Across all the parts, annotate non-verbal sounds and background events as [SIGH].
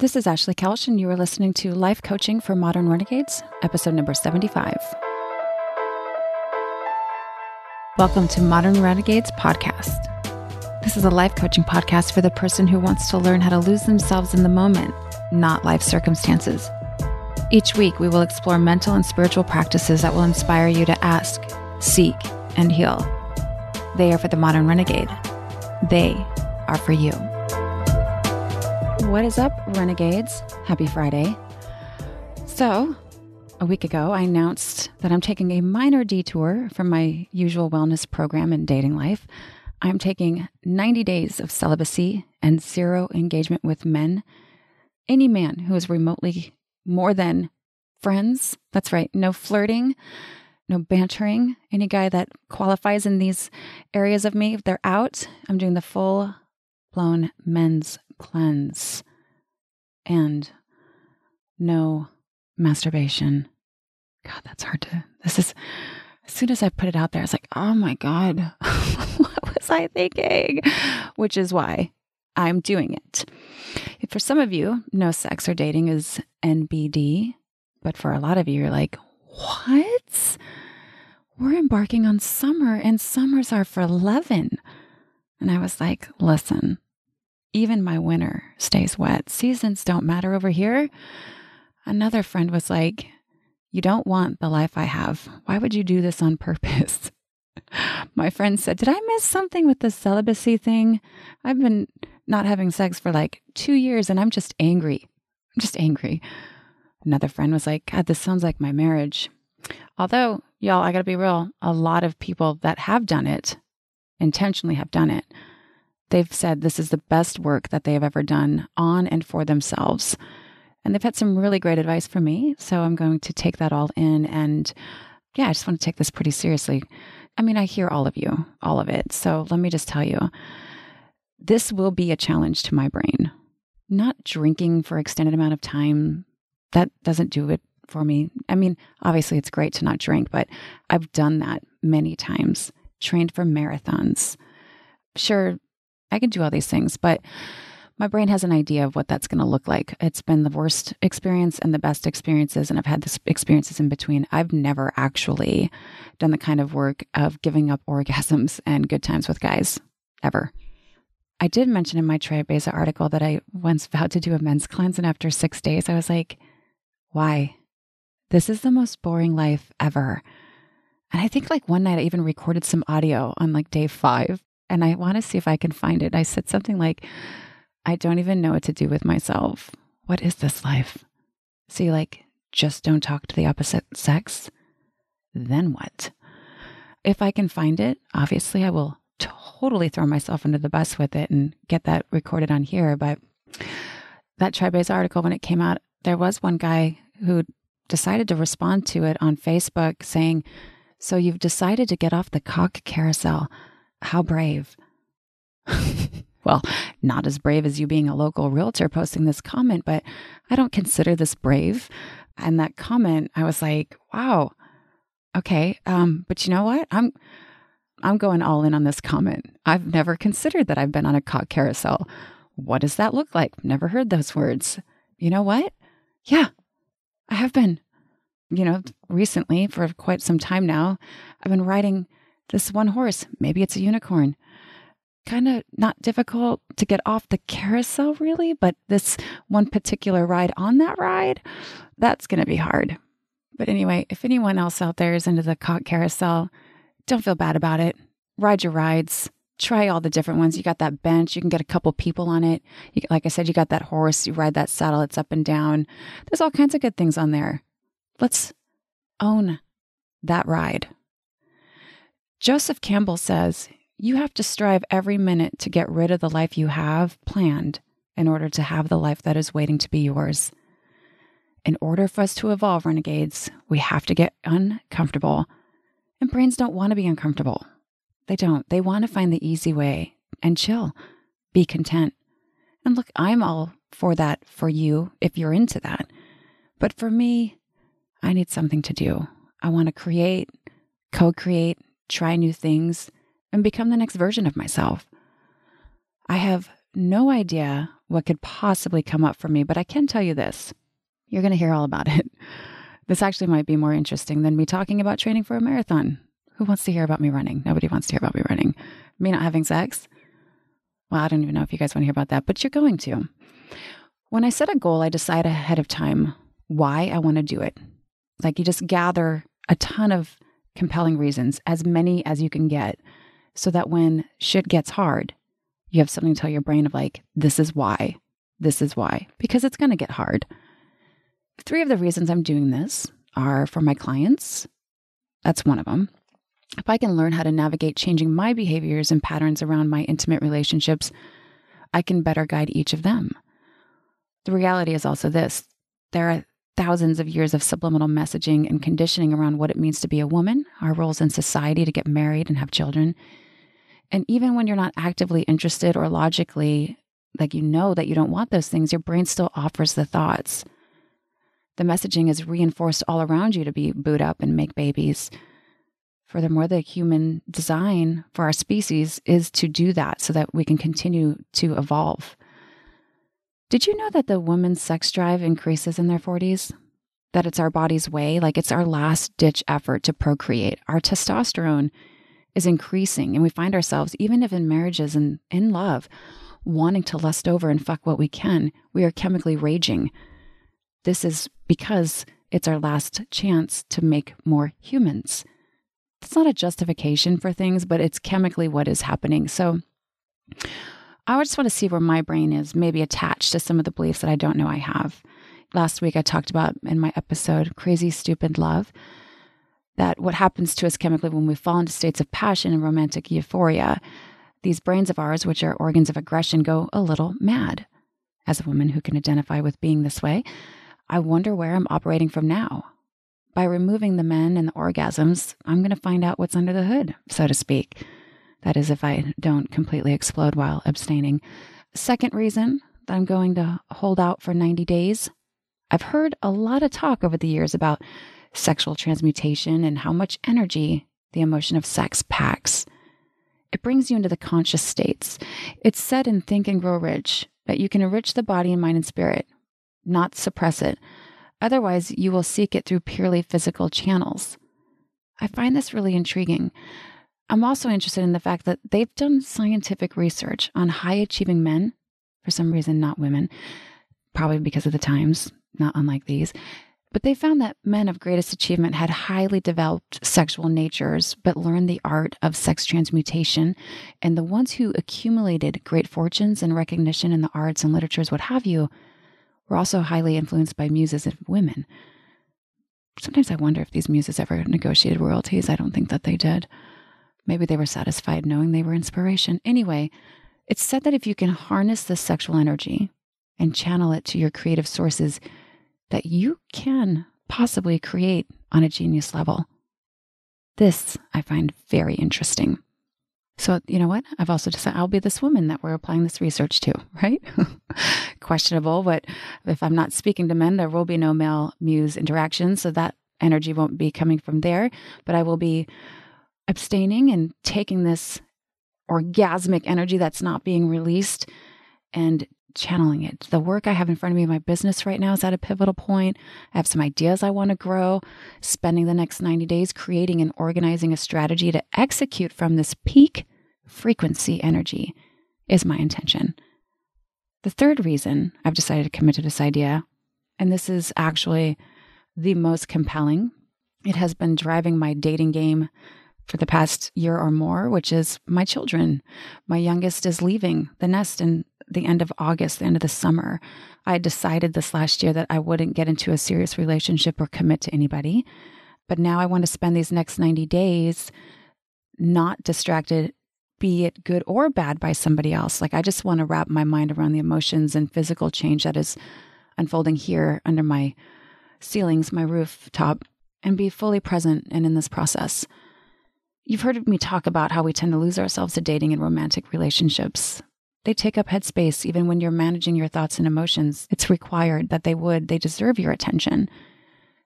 This is Ashley Kelsch, and you are listening to Life Coaching for Modern Renegades, episode number 75. Welcome to Modern Renegades Podcast. This is a life coaching podcast for the person who wants to learn how to lose themselves in the moment, not life circumstances. Each week, we will explore mental and spiritual practices that will inspire you to ask, seek, and heal. They are for the modern renegade. They are for you. What is up, renegades? Happy Friday. So, a week ago, I announced that I'm taking a minor detour from my usual wellness program and dating life. I'm taking 90 days of celibacy and zero engagement with men. Any man who is remotely more than friends, that's right, no flirting, no bantering. Any guy that qualifies in these areas of me, they're out, I'm doing the full blown men's cleanse and no masturbation. God, that's hard to. This is, as soon as I put it out there, it's like, oh my God, [LAUGHS] what was I thinking? Which is why I'm doing it. For some of you, no sex or dating is NBD, but for a lot of you, you're like, what? We're embarking on summer, and summers are for 11. And I was like, listen, even my winter stays wet. Seasons don't matter over here. Another friend was like, You don't want the life I have. Why would you do this on [LAUGHS] purpose? my friend said, Did I miss something with the celibacy thing? I've been not having sex for like two years and I'm just angry. I'm just angry. Another friend was like, God, this sounds like my marriage. Although, y'all, I gotta be real, a lot of people that have done it intentionally have done it They've said this is the best work that they have ever done on and for themselves. And they've had some really great advice for me. So I'm going to take that all in. And yeah, I just want to take this pretty seriously. I mean, I hear all of you, all of it. So let me just tell you this will be a challenge to my brain. Not drinking for extended amount of time, that doesn't do it for me. I mean, obviously it's great to not drink, but I've done that many times, trained for marathons. Sure, I can do all these things, but my brain has an idea of what that's going to look like. It's been the worst experience and the best experiences, and I've had this experiences in between. I've never actually done the kind of work of giving up orgasms [LAUGHS] and good times with guys ever. I did mention in my Beza article that I once [LAUGHS] vowed to do a men's cleanse, and after six days, I was like, why? This is the most boring life ever. And I think like one night I even recorded some audio on like day five and I want to see if I can find it. I said something like, I don't even know what to do with myself. What is this life? See, like, just don't talk to the opposite sex. Then what? If I can find it, obviously I will totally throw myself under the bus with it and get that recorded on here. But that Tribeza article, when it came out, there was one guy who decided to respond to it on Facebook saying, So you've decided to get off the cock carousel. How brave. [LAUGHS] well, not as brave as you being a local realtor posting this comment, but I don't consider this brave. And that comment, I was like, wow, okay. Um, but you know what? I'm I'm going all in on this comment. I've never considered that I've been on a cock carousel. What does that look like? Never heard those words. You know what? Yeah, I have been. You know, recently for quite some time now, I've been riding this one horse. Maybe it's a unicorn. Kind of not difficult to get off the carousel, really, but this one particular ride on that ride, that's going to be hard. But anyway, if anyone else out there is into the cock carousel, don't feel bad about it. Ride your rides. Try all the different ones. You got that bench. You can get a couple people on it. You, like I said, you got that horse. You ride that saddle. It's up and down. There's all kinds of good things on there. Let's own that ride. Joseph Campbell says, You have to strive every minute to get rid of the life you have planned in order to have the life that is waiting to be yours. In order for us to evolve, renegades, we have to get uncomfortable. And brains don't want to be uncomfortable. They don't. They want to find the easy way and chill, be content. And look, I'm all for that for you if you're into that. But for me, I need something to do. I want to create, co create, try new things, and become the next version of myself. I have no idea what could possibly come up for me, but I can tell you this. You're going to hear all about it. [LAUGHS] This actually might be more interesting than me talking about training for a marathon. Who wants to hear about me running? Nobody wants to hear about me running. Me not having sex? Well, I don't even know if you guys want to hear about that, but you're going to. When I set a goal, I decide ahead of time why I want to do it. Like you just gather a ton of compelling reasons, as many as you can get, so that when shit gets hard, you have something to tell your brain of like, this is why, this is why, because it's going to get hard. Three of the reasons I'm doing this are for my clients. That's one of them. If I can learn how to navigate changing my behaviors and patterns around my intimate relationships, I can better guide each of them. The reality is also this there are thousands of years of subliminal messaging and conditioning around what it means to be a woman, our roles in society to get married and have children. And even when you're not actively interested or logically, like you know that you don't want those things, your brain still offers the thoughts. The messaging is reinforced all around you to be boot up and make babies. Furthermore, the human design for our species is to do that so that we can continue to evolve. Did you know that the woman's sex drive increases in their 40s? That it's our body's way, like it's our last ditch effort to procreate. Our testosterone is increasing, and we find ourselves, even if in marriages and in love, wanting to lust over and fuck what we can. We are chemically raging. This is because it's our last chance to make more humans. It's not a justification for things, but it's chemically what is happening. So, I just want to see where my brain is maybe attached to some of the beliefs that I don't know I have. Last week, I talked about in my episode, Crazy Stupid Love, that what happens to us chemically when we fall into states of passion and romantic euphoria, these brains of ours, which are organs of aggression, go a little mad. As a woman who can identify with being this way, I wonder where I'm operating from now. By removing the men and the orgasms, I'm going to find out what's under the hood, so to speak. That is, if I don't completely explode while abstaining. Second reason that I'm going to hold out for 90 days I've heard a lot of talk over the years about sexual transmutation and how much energy the emotion of sex packs. It brings you into the conscious states. It's said in Think and Grow Rich that you can enrich the body and mind and spirit, not suppress it. Otherwise, you will seek it through purely physical channels. I find this really intriguing. I'm also interested in the fact that they've done scientific research on high achieving men, for some reason, not women, probably because of the times, not unlike these. But they found that men of greatest achievement had highly developed sexual natures, but learned the art of sex transmutation. And the ones who accumulated great fortunes and recognition in the arts and literatures, what have you, were also highly influenced by muses of women. Sometimes I wonder if these muses ever negotiated royalties. I don't think that they did. Maybe they were satisfied knowing they were inspiration. Anyway, it's said that if you can harness this sexual energy and channel it to your creative sources, that you can possibly create on a genius level. This I find very interesting. So, you know what? I've also decided I'll be this woman that we're applying this research to, [LAUGHS] right? [LAUGHS] Questionable, but if I'm not speaking to men, there will be no male muse interaction. So that energy won't be coming from there, but I will be abstaining and taking this orgasmic energy that's not being released and channeling it. The work I have in front of me in my business right now is at a pivotal point. I have some ideas I want to grow, spending the next 90 days creating and organizing a strategy to execute from this peak frequency energy is my intention. The third reason I've decided to commit to this idea, and this is actually the most compelling, it has been driving my dating game for the past year or more, which is my children. My youngest is leaving the nest in the end of August, the end of the summer. I decided this last year that I wouldn't get into a serious relationship or commit to anybody. But now I want to spend these next 90 days not distracted, be it good or bad, by somebody else. Like I just want to wrap my mind around the emotions and physical change that is unfolding here under my ceilings, my rooftop, and be fully present and in this process. You've heard me talk about how we tend to lose ourselves to dating and romantic relationships. They take up headspace even when you're managing your thoughts and emotions. It's required that they would, they deserve your attention.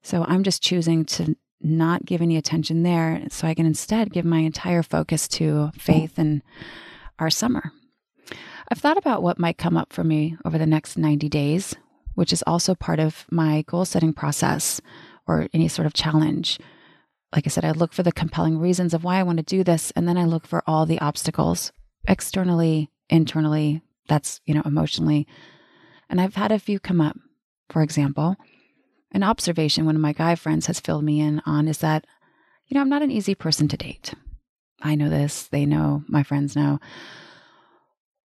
So I'm just choosing to not give any attention there so I can instead give my entire focus to faith and our summer. I've thought about what might come up for me over the next 90 days, which is also part of my goal setting process or any sort of challenge. Like I said, I look for the compelling reasons of why I want to do this, and then I look for all the obstacles externally, internally, that's, you know, emotionally. And I've had a few come up. For example, an observation one of my guy friends has filled me in on is that, you know, I'm not an easy person to date. I know this, they know, my friends know.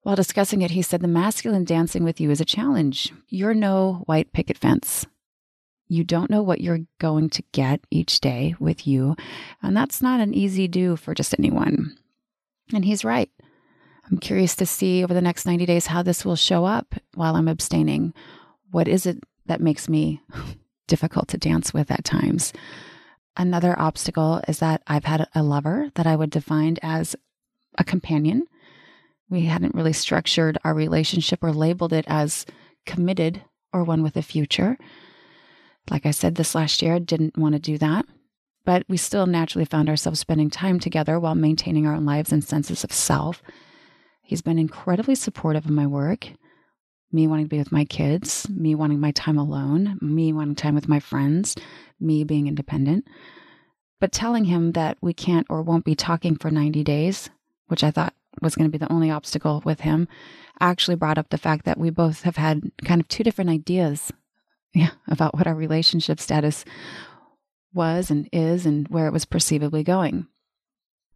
While discussing it, he said, The masculine dancing with you is a challenge. You're no white picket fence. You don't know what you're going to get each day with you. And that's not an easy do for just anyone. And he's right. I'm curious to see over the next 90 days how this will show up while I'm abstaining. What is it that makes me [LAUGHS] difficult to dance with at times? Another obstacle is that I've had a lover that I would define as a companion. We hadn't really structured our relationship or labeled it as committed or one with a future. Like I said, this last year, I didn't want to do that. But we still naturally found ourselves spending time together while maintaining our own lives and senses of self. He's been incredibly supportive of my work, me wanting to be with my kids, me wanting my time alone, me wanting time with my friends, me being independent. But telling him that we can't or won't be talking for 90 days, which I thought was going to be the only obstacle with him, actually brought up the fact that we both have had kind of two different ideas yeah, about what our relationship status was and is and where it was perceivably going.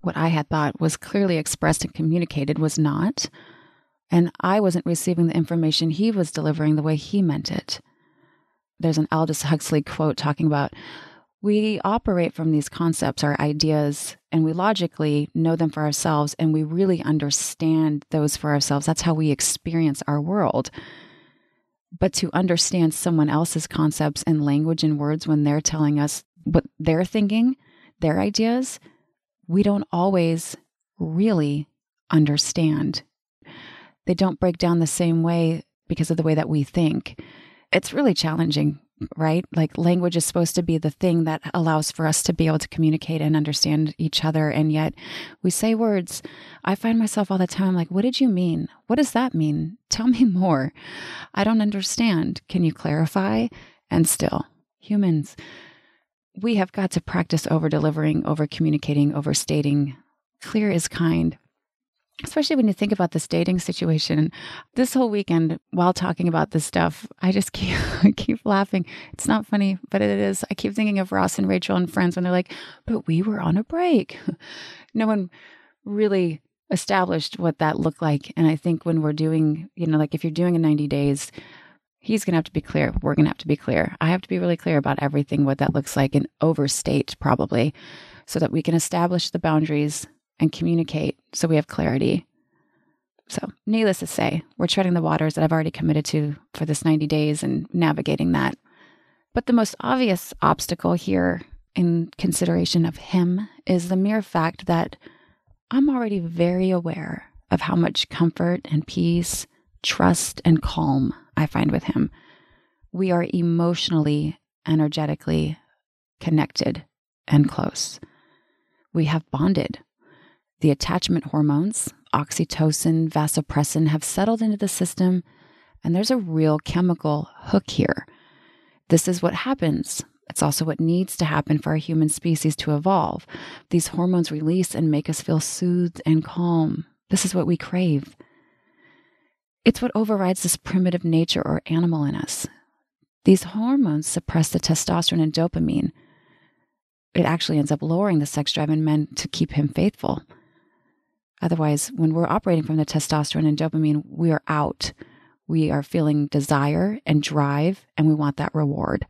What I had thought was clearly expressed and communicated was not, and I wasn't receiving the information he was delivering the way he meant it. There's an Aldous Huxley quote talking about we operate from these concepts, our ideas, and we logically know them for ourselves and we really understand those for ourselves. That's how we experience our world. But to understand someone else's concepts and language and words when they're telling us what they're thinking, their ideas, we don't always really understand. They don't break down the same way because of the way that we think. It's really challenging, right? Like language is supposed to be the thing that allows for us to be able to communicate and understand each other. And yet we say words. I find myself all the time like, what did you mean? What does that mean? [LAUGHS] Tell me more. I don't understand. Can you clarify? And still, humans, we have got to practice over delivering, over communicating, overstating. Clear is kind. Especially when you think about this dating situation. This whole weekend, while talking about this stuff, I just [LAUGHS] keep keep laughing. It's not funny, but it is. I keep thinking of Ross and Rachel and Friends when they're like, "But we were on a break." [LAUGHS] no one really established what that looked like. And I think when we're doing, you know, like if you're doing a 90 days, he's going to have to be clear. We're going to have to be clear. I have to be really clear about everything, what that looks like, and overstate probably so that we can establish the boundaries and communicate so we have clarity. So, needless to say, we're treading the waters that I've already committed to for this 90 days and navigating that. But the most obvious obstacle here in consideration of him is the mere fact that I'm already very aware of how much comfort and peace, trust and calm I find with him. We are emotionally, energetically connected and close. We have bonded. The attachment hormones, oxytocin, vasopressin, have settled into the system, and there's a real chemical hook here. This is what happens. It's also what needs to happen for our human species to evolve. These hormones release and make us feel soothed and calm. This is what we crave. It's what overrides this primitive nature or animal in us. These hormones suppress the testosterone and dopamine. It actually ends up lowering the sex drive in men to keep him faithful. Otherwise, when we're operating from the testosterone and dopamine, we are out. We are feeling desire and drive, and we want that reward.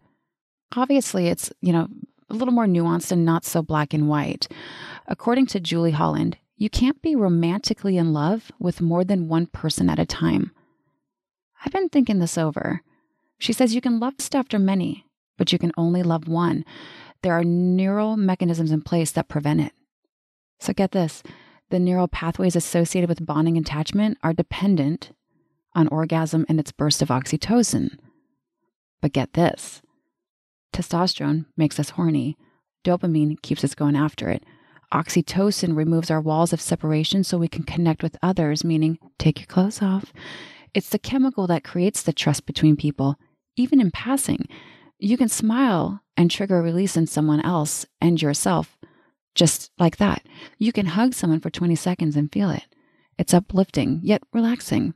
Obviously, it's, you know, a little more nuanced and not so black and white. According to Julie Holland, you can't be romantically in love with more than one person at a time. I've been thinking this over. She says you can love lust after many, but you can only love one. There are neural mechanisms in place that prevent it. So get this the neural pathways associated with bonding attachment are dependent on orgasm and its burst of oxytocin. But get this testosterone makes us horny, dopamine keeps us going after it. Oxytocin removes our walls of separation so we can connect with others, meaning take your clothes off. It's the chemical that creates the trust between people, even in passing. You can smile and trigger a release in someone else and yourself just like that. You can hug someone for 20 seconds and feel it. It's uplifting, yet relaxing.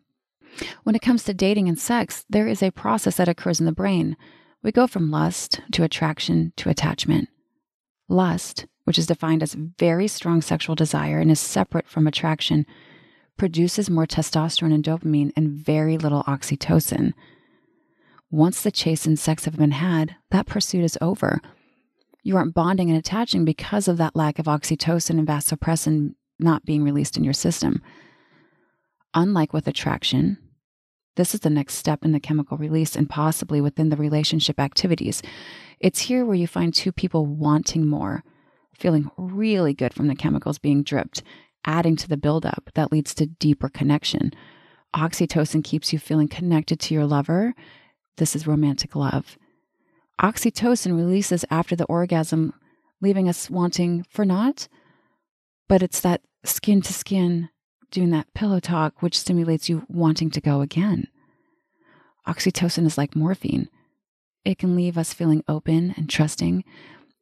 When it comes to dating and sex, there is a process that occurs in the brain. We go from lust to attraction to attachment. Lust, which is defined as very strong sexual desire and is separate from attraction, produces more testosterone and dopamine and very little oxytocin. Once the chase and sex have been had, that pursuit is over. You aren't bonding and attaching because of that lack of oxytocin and vasopressin not being released in your system. Unlike with attraction, this is the next step in the chemical release and possibly within the relationship activities. It's here where you find two people wanting more, feeling really good from the chemicals being dripped, adding to the buildup that leads to deeper connection. Oxytocin keeps you feeling connected to your lover. This is romantic love. Oxytocin releases after the orgasm, leaving us wanting for naught. But it's that skin to skin, doing that pillow talk, which stimulates you wanting to go again. Oxytocin is like morphine. It can leave us feeling open and trusting.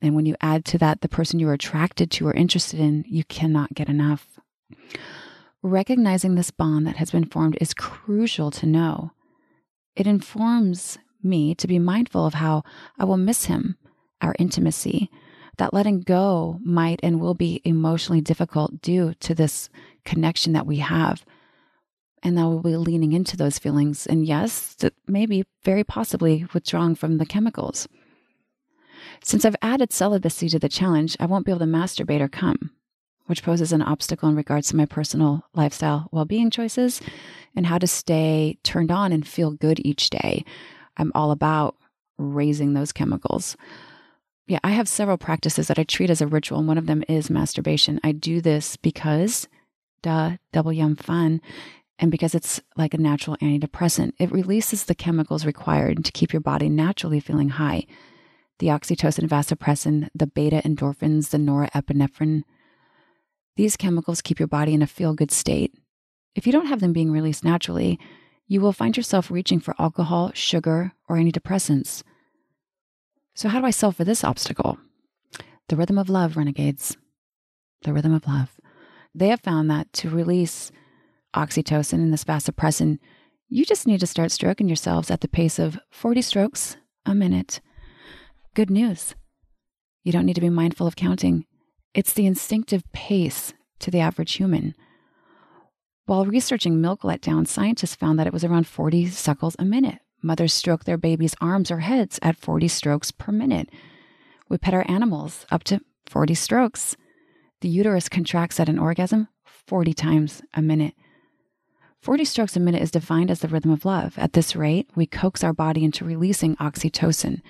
And when you add to that the person you're attracted to or interested in, you cannot get enough. Recognizing this bond that has been formed is crucial to know. It informs me to be mindful of how I will miss him, our intimacy, that letting go might and will be emotionally difficult due to this connection that we have. And that we'll be leaning into those feelings. And yes, maybe very possibly withdrawing from the chemicals. Since I've added celibacy to the challenge, I won't be able to masturbate or come, which poses an obstacle in regards to my personal lifestyle well being choices and how to stay turned on and feel good each day. I'm all about raising those chemicals yeah, I have several practices that I treat as a ritual, and one of them is masturbation. I do this because, duh, double yum fun, and because it's like a natural antidepressant. It releases the chemicals required to keep your body naturally feeling high the oxytocin, vasopressin, the beta endorphins, the norepinephrine. These chemicals keep your body in a feel good state. If you don't have them being released naturally, you will find yourself reaching for alcohol, sugar, or antidepressants. So, how do I solve for this obstacle? The rhythm of love, renegades. The rhythm of love. They have found that to release oxytocin and this vasopressin, you just need to start stroking yourselves at the pace of 40 strokes a minute. Good news. You don't need to be mindful of counting. It's the instinctive pace to the average human. While researching milk letdown, scientists found that it was around 40 suckles a minute. Mothers stroke their babies' arms or heads at 40 strokes per minute. We pet our animals up to 40 strokes. The uterus contracts at an orgasm 40 times a minute. 40 strokes a minute is defined as the rhythm of love. At this rate, we coax our body into releasing oxytocin.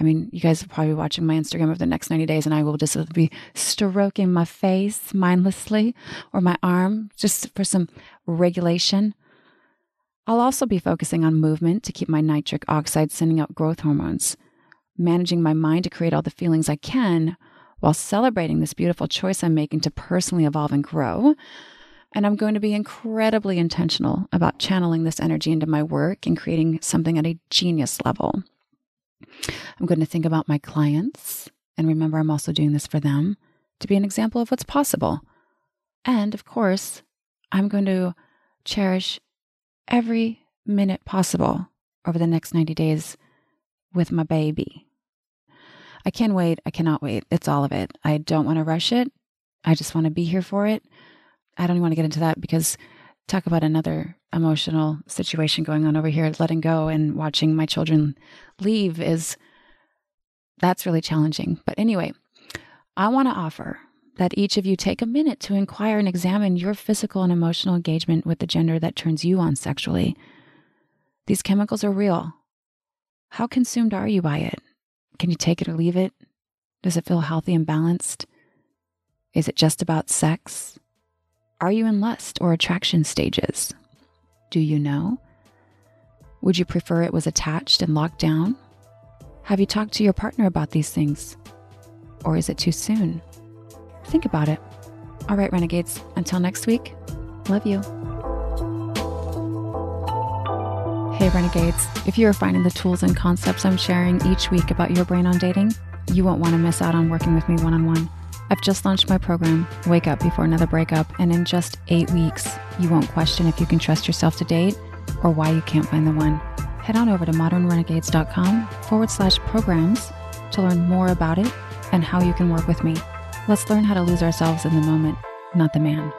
I mean, you guys will probably watching my Instagram over the next 90 days, and I will just be stroking my face mindlessly or my arm just for some regulation. I'll also be focusing on movement to keep my nitric oxide sending out growth hormones, managing my mind to create all the feelings I can while celebrating this beautiful choice I'm making to personally evolve and grow. And I'm going to be incredibly intentional about channeling this energy into my work and creating something at a genius level. I'm going to think about my clients and remember I'm also doing this for them to be an example of what's possible. And of course, I'm going to cherish every minute possible over the next 90 days with my baby. I can't wait. I cannot wait. It's all of it. I don't want to rush it. I just want to be here for it. I don't even want to get into that because talk about another emotional situation going on over here. Letting go and watching my children leave is that's really challenging. But anyway, I want to offer that each of you take a minute to inquire and examine your physical and emotional engagement with the gender that turns you on sexually. These chemicals are real. How consumed are you by it? Can you take it or leave it? Does it feel healthy and balanced? Is it just about sex? Are you in lust or attraction stages? Do you know? Would you prefer it was attached and locked down? Have you talked to your partner about these things? Or is it too soon? Think about it. All right, Renegades, until next week, love you. Hey, Renegades, if you are finding the tools and concepts I'm sharing each week about your brain on dating, you won't want to miss out on working with me one on one. I've just launched my program, Wake Up Before Another Breakup, and in just eight weeks, you won't question if you can trust yourself to date or why you can't find the one. Head on over to modernrenegades.com forward slash programs to learn more about it and how you can work with me. Let's learn how to lose ourselves in the moment, not the man.